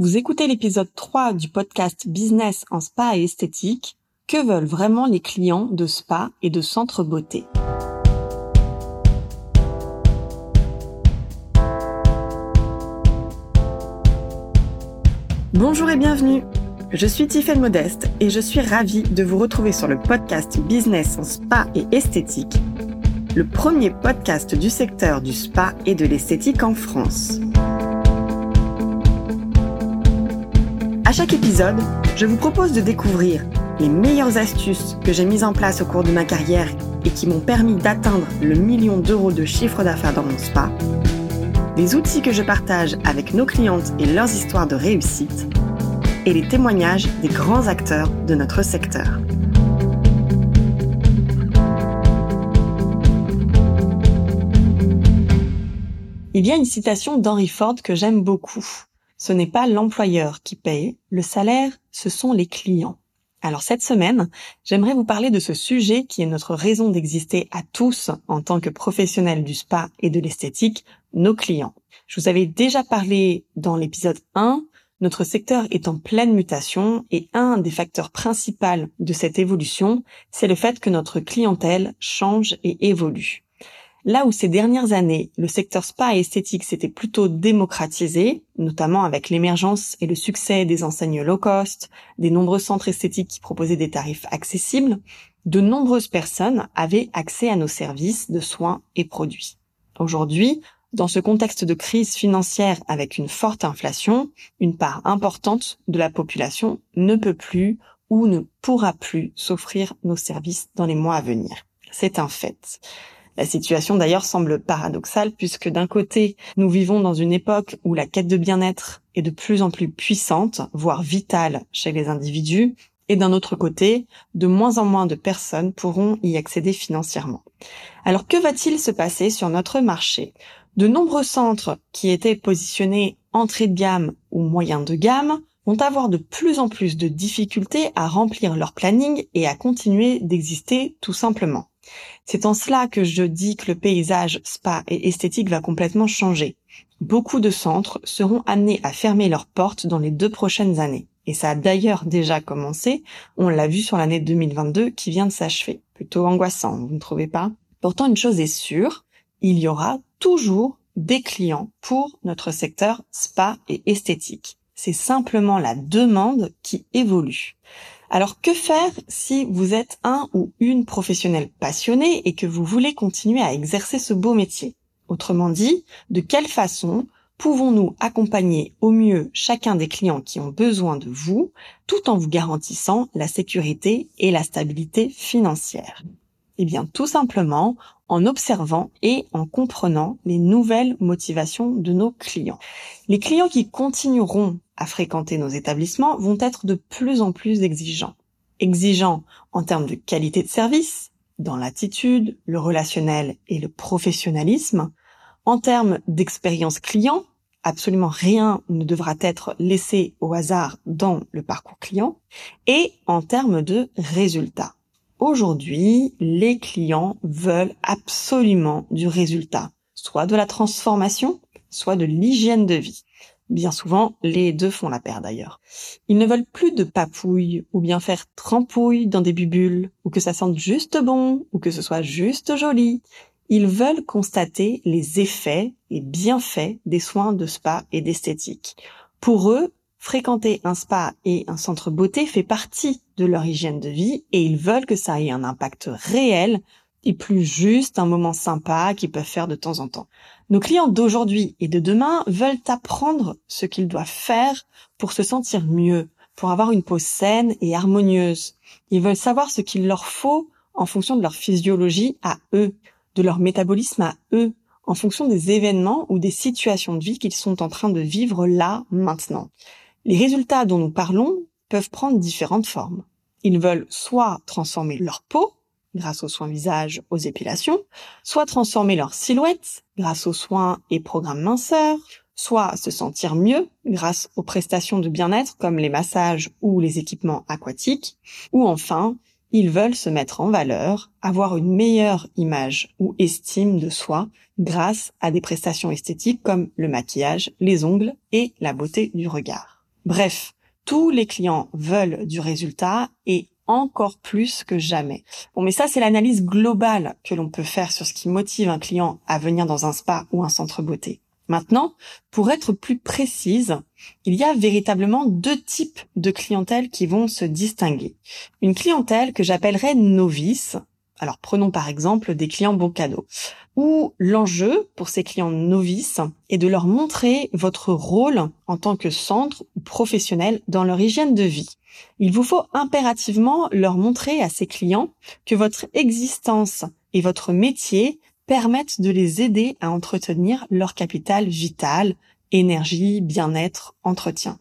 Vous écoutez l'épisode 3 du podcast Business en spa et esthétique. Que veulent vraiment les clients de spa et de centre beauté? Bonjour et bienvenue. Je suis Tiffaine Modeste et je suis ravie de vous retrouver sur le podcast Business en spa et esthétique, le premier podcast du secteur du spa et de l'esthétique en France. À chaque épisode, je vous propose de découvrir les meilleures astuces que j'ai mises en place au cours de ma carrière et qui m'ont permis d'atteindre le million d'euros de chiffre d'affaires dans mon spa, les outils que je partage avec nos clientes et leurs histoires de réussite, et les témoignages des grands acteurs de notre secteur. Il y a une citation d'Henry Ford que j'aime beaucoup. Ce n'est pas l'employeur qui paye, le salaire, ce sont les clients. Alors cette semaine, j'aimerais vous parler de ce sujet qui est notre raison d'exister à tous en tant que professionnels du spa et de l'esthétique, nos clients. Je vous avais déjà parlé dans l'épisode 1, notre secteur est en pleine mutation et un des facteurs principaux de cette évolution, c'est le fait que notre clientèle change et évolue. Là où ces dernières années, le secteur spa et esthétique s'était plutôt démocratisé, notamment avec l'émergence et le succès des enseignes low cost, des nombreux centres esthétiques qui proposaient des tarifs accessibles, de nombreuses personnes avaient accès à nos services de soins et produits. Aujourd'hui, dans ce contexte de crise financière avec une forte inflation, une part importante de la population ne peut plus ou ne pourra plus s'offrir nos services dans les mois à venir. C'est un fait. La situation d'ailleurs semble paradoxale puisque d'un côté, nous vivons dans une époque où la quête de bien-être est de plus en plus puissante, voire vitale chez les individus, et d'un autre côté, de moins en moins de personnes pourront y accéder financièrement. Alors que va-t-il se passer sur notre marché? De nombreux centres qui étaient positionnés entrée de gamme ou moyen de gamme vont avoir de plus en plus de difficultés à remplir leur planning et à continuer d'exister tout simplement. C'est en cela que je dis que le paysage spa et esthétique va complètement changer. Beaucoup de centres seront amenés à fermer leurs portes dans les deux prochaines années. Et ça a d'ailleurs déjà commencé, on l'a vu sur l'année 2022 qui vient de s'achever. Plutôt angoissant, vous ne trouvez pas? Pourtant, une chose est sûre, il y aura toujours des clients pour notre secteur spa et esthétique. C'est simplement la demande qui évolue. Alors que faire si vous êtes un ou une professionnelle passionnée et que vous voulez continuer à exercer ce beau métier? Autrement dit, de quelle façon pouvons-nous accompagner au mieux chacun des clients qui ont besoin de vous tout en vous garantissant la sécurité et la stabilité financière? Eh bien tout simplement en observant et en comprenant les nouvelles motivations de nos clients. Les clients qui continueront à fréquenter nos établissements vont être de plus en plus exigeants. Exigeants en termes de qualité de service, dans l'attitude, le relationnel et le professionnalisme, en termes d'expérience client, absolument rien ne devra être laissé au hasard dans le parcours client, et en termes de résultats. Aujourd'hui, les clients veulent absolument du résultat, soit de la transformation, soit de l'hygiène de vie. Bien souvent, les deux font la paire d'ailleurs. Ils ne veulent plus de papouilles ou bien faire trempouille dans des bubules ou que ça sente juste bon ou que ce soit juste joli. Ils veulent constater les effets et bienfaits des soins de spa et d'esthétique. Pour eux, fréquenter un spa et un centre beauté fait partie de leur hygiène de vie et ils veulent que ça ait un impact réel et plus juste un moment sympa qu'ils peuvent faire de temps en temps. Nos clients d'aujourd'hui et de demain veulent apprendre ce qu'ils doivent faire pour se sentir mieux, pour avoir une peau saine et harmonieuse. Ils veulent savoir ce qu'il leur faut en fonction de leur physiologie à eux, de leur métabolisme à eux, en fonction des événements ou des situations de vie qu'ils sont en train de vivre là, maintenant. Les résultats dont nous parlons peuvent prendre différentes formes. Ils veulent soit transformer leur peau, grâce aux soins visage, aux épilations, soit transformer leur silhouette grâce aux soins et programmes minceurs, soit se sentir mieux grâce aux prestations de bien-être comme les massages ou les équipements aquatiques, ou enfin, ils veulent se mettre en valeur, avoir une meilleure image ou estime de soi grâce à des prestations esthétiques comme le maquillage, les ongles et la beauté du regard. Bref, tous les clients veulent du résultat et encore plus que jamais. Bon, mais ça, c'est l'analyse globale que l'on peut faire sur ce qui motive un client à venir dans un spa ou un centre beauté. Maintenant, pour être plus précise, il y a véritablement deux types de clientèle qui vont se distinguer. Une clientèle que j'appellerais novice. Alors prenons par exemple des clients bon cadeau, où l'enjeu pour ces clients novices est de leur montrer votre rôle en tant que centre ou professionnel dans leur hygiène de vie. Il vous faut impérativement leur montrer à ces clients que votre existence et votre métier permettent de les aider à entretenir leur capital vital, énergie, bien-être, entretien.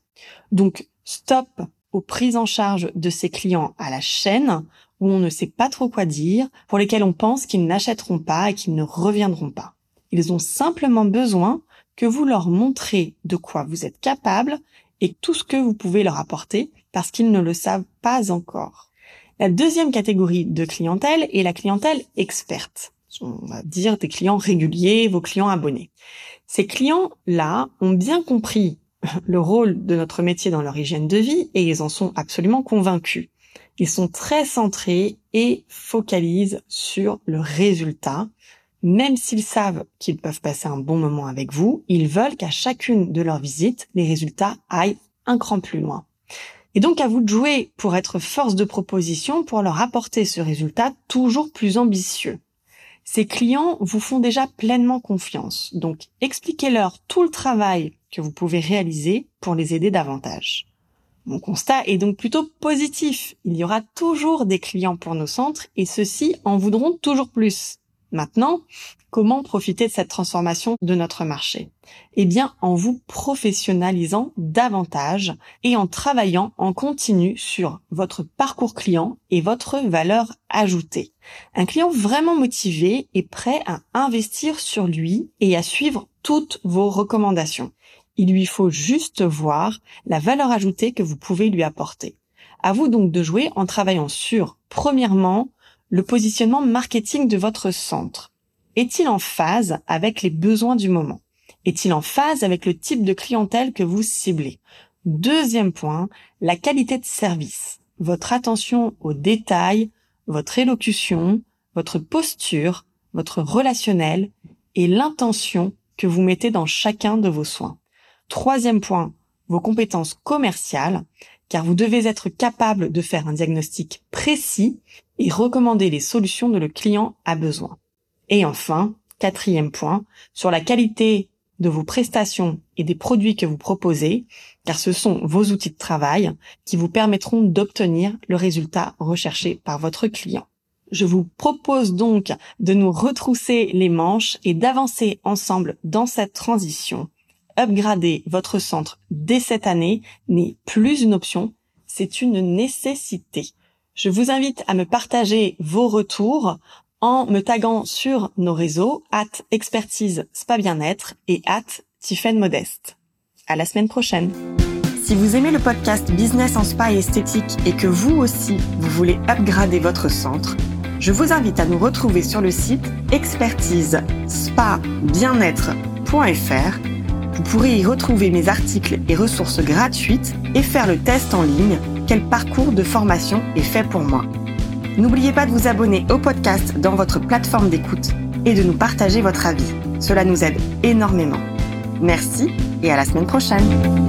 Donc, stop aux prises en charge de ces clients à la chaîne où on ne sait pas trop quoi dire, pour lesquels on pense qu'ils n'achèteront pas et qu'ils ne reviendront pas. Ils ont simplement besoin que vous leur montrez de quoi vous êtes capable et tout ce que vous pouvez leur apporter parce qu'ils ne le savent pas encore. La deuxième catégorie de clientèle est la clientèle experte on va dire des clients réguliers, vos clients abonnés. Ces clients-là ont bien compris le rôle de notre métier dans leur hygiène de vie et ils en sont absolument convaincus. Ils sont très centrés et focalisent sur le résultat. Même s'ils savent qu'ils peuvent passer un bon moment avec vous, ils veulent qu'à chacune de leurs visites, les résultats aillent un cran plus loin. Et donc à vous de jouer pour être force de proposition pour leur apporter ce résultat toujours plus ambitieux. Ces clients vous font déjà pleinement confiance, donc expliquez-leur tout le travail que vous pouvez réaliser pour les aider davantage. Mon constat est donc plutôt positif. Il y aura toujours des clients pour nos centres et ceux-ci en voudront toujours plus. Maintenant, comment profiter de cette transformation de notre marché? Eh bien, en vous professionnalisant davantage et en travaillant en continu sur votre parcours client et votre valeur ajoutée. Un client vraiment motivé est prêt à investir sur lui et à suivre toutes vos recommandations. Il lui faut juste voir la valeur ajoutée que vous pouvez lui apporter. À vous donc de jouer en travaillant sur, premièrement, le positionnement marketing de votre centre Est-il en phase avec les besoins du moment? Est-il en phase avec le type de clientèle que vous ciblez? Deuxième point, la qualité de service. Votre attention aux détails, votre élocution, votre posture, votre relationnel et l'intention que vous mettez dans chacun de vos soins. Troisième point, vos compétences commerciales car vous devez être capable de faire un diagnostic précis et recommander les solutions dont le client a besoin. Et enfin, quatrième point, sur la qualité de vos prestations et des produits que vous proposez, car ce sont vos outils de travail qui vous permettront d'obtenir le résultat recherché par votre client. Je vous propose donc de nous retrousser les manches et d'avancer ensemble dans cette transition upgrader votre centre dès cette année n'est plus une option, c'est une nécessité. Je vous invite à me partager vos retours en me taguant sur nos réseaux at expertise spa bien-être et at Tiffen Modeste. À la semaine prochaine. Si vous aimez le podcast Business en spa et esthétique et que vous aussi vous voulez upgrader votre centre, je vous invite à nous retrouver sur le site expertise spa bien-être.fr vous pourrez y retrouver mes articles et ressources gratuites et faire le test en ligne quel parcours de formation est fait pour moi. N'oubliez pas de vous abonner au podcast dans votre plateforme d'écoute et de nous partager votre avis. Cela nous aide énormément. Merci et à la semaine prochaine.